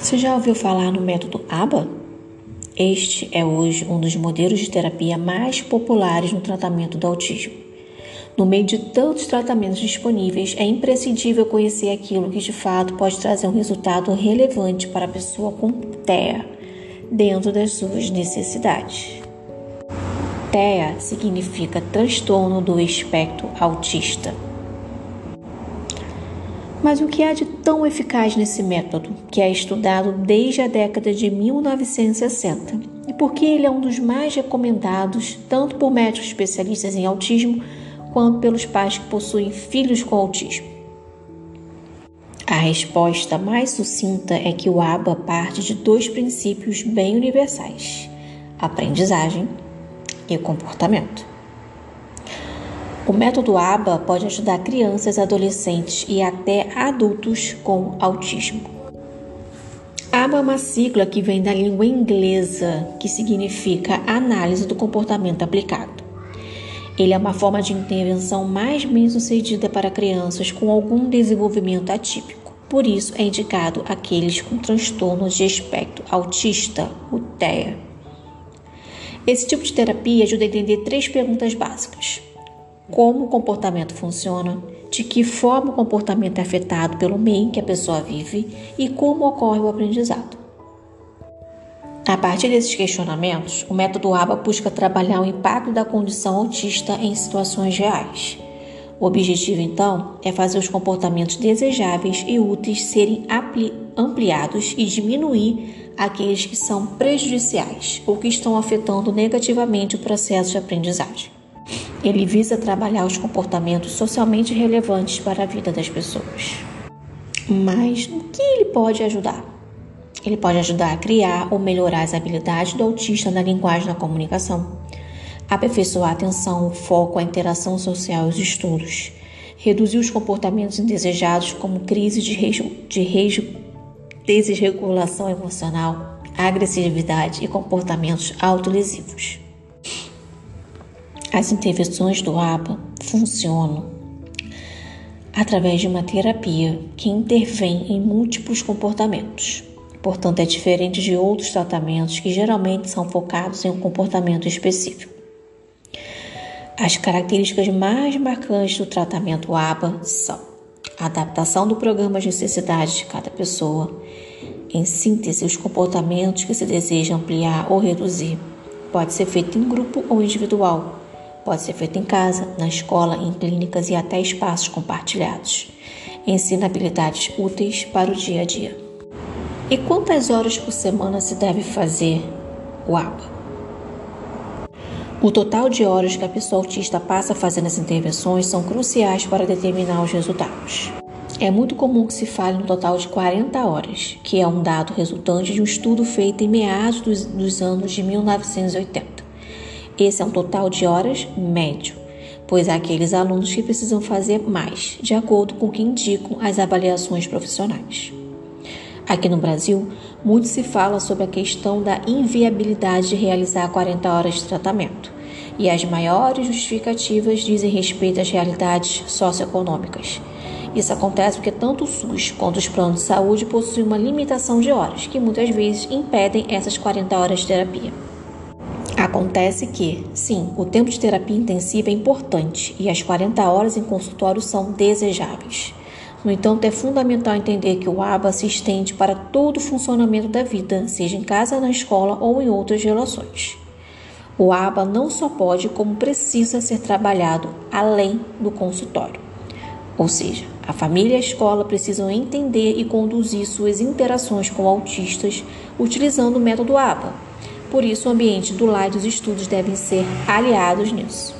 Você já ouviu falar no método ABA? Este é hoje um dos modelos de terapia mais populares no tratamento do autismo. No meio de tantos tratamentos disponíveis, é imprescindível conhecer aquilo que de fato pode trazer um resultado relevante para a pessoa com TEA, dentro das suas necessidades. TEA significa transtorno do espectro autista. Mas o que há de tão eficaz nesse método, que é estudado desde a década de 1960? E por que ele é um dos mais recomendados, tanto por médicos especialistas em autismo, quanto pelos pais que possuem filhos com autismo? A resposta mais sucinta é que o ABA parte de dois princípios bem universais: aprendizagem e comportamento. O método ABA pode ajudar crianças, adolescentes e até adultos com autismo. ABA é uma sigla que vem da língua inglesa, que significa Análise do Comportamento Aplicado. Ele é uma forma de intervenção mais bem sucedida para crianças com algum desenvolvimento atípico. Por isso, é indicado aqueles com transtorno de espectro autista, o TEA. Esse tipo de terapia ajuda a entender três perguntas básicas como o comportamento funciona, de que forma o comportamento é afetado pelo meio que a pessoa vive e como ocorre o aprendizado. A partir desses questionamentos, o método ABA busca trabalhar o impacto da condição autista em situações reais. O objetivo, então, é fazer os comportamentos desejáveis e úteis serem ampliados e diminuir aqueles que são prejudiciais ou que estão afetando negativamente o processo de aprendizagem. Ele visa trabalhar os comportamentos socialmente relevantes para a vida das pessoas. Mas no que ele pode ajudar? Ele pode ajudar a criar ou melhorar as habilidades do autista na linguagem da comunicação, aperfeiçoar a atenção, o foco, a interação social e os estudos, reduzir os comportamentos indesejados como crise de, de desregulação emocional, agressividade e comportamentos autolesivos. As intervenções do ABA funcionam através de uma terapia que intervém em múltiplos comportamentos. Portanto, é diferente de outros tratamentos que geralmente são focados em um comportamento específico. As características mais marcantes do tratamento ABA são a adaptação do programa às necessidades de cada pessoa, em síntese, os comportamentos que se deseja ampliar ou reduzir. Pode ser feito em grupo ou individual, Pode ser feito em casa, na escola, em clínicas e até espaços compartilhados. Ensina habilidades úteis para o dia a dia. E quantas horas por semana se deve fazer o ABA? O total de horas que a pessoa autista passa fazendo as intervenções são cruciais para determinar os resultados. É muito comum que se fale no total de 40 horas, que é um dado resultante de um estudo feito em meados dos, dos anos de 1980. Esse é um total de horas médio, pois há aqueles alunos que precisam fazer mais, de acordo com o que indicam as avaliações profissionais. Aqui no Brasil, muito se fala sobre a questão da inviabilidade de realizar 40 horas de tratamento, e as maiores justificativas dizem respeito às realidades socioeconômicas. Isso acontece porque tanto o SUS quanto os planos de saúde possuem uma limitação de horas, que muitas vezes impedem essas 40 horas de terapia. Acontece que, sim, o tempo de terapia intensiva é importante e as 40 horas em consultório são desejáveis. No entanto, é fundamental entender que o ABA se estende para todo o funcionamento da vida, seja em casa, na escola ou em outras relações. O ABA não só pode, como precisa ser trabalhado além do consultório. Ou seja, a família e a escola precisam entender e conduzir suas interações com autistas utilizando o método ABA por isso, o ambiente do lar e dos estudos devem ser aliados nisso.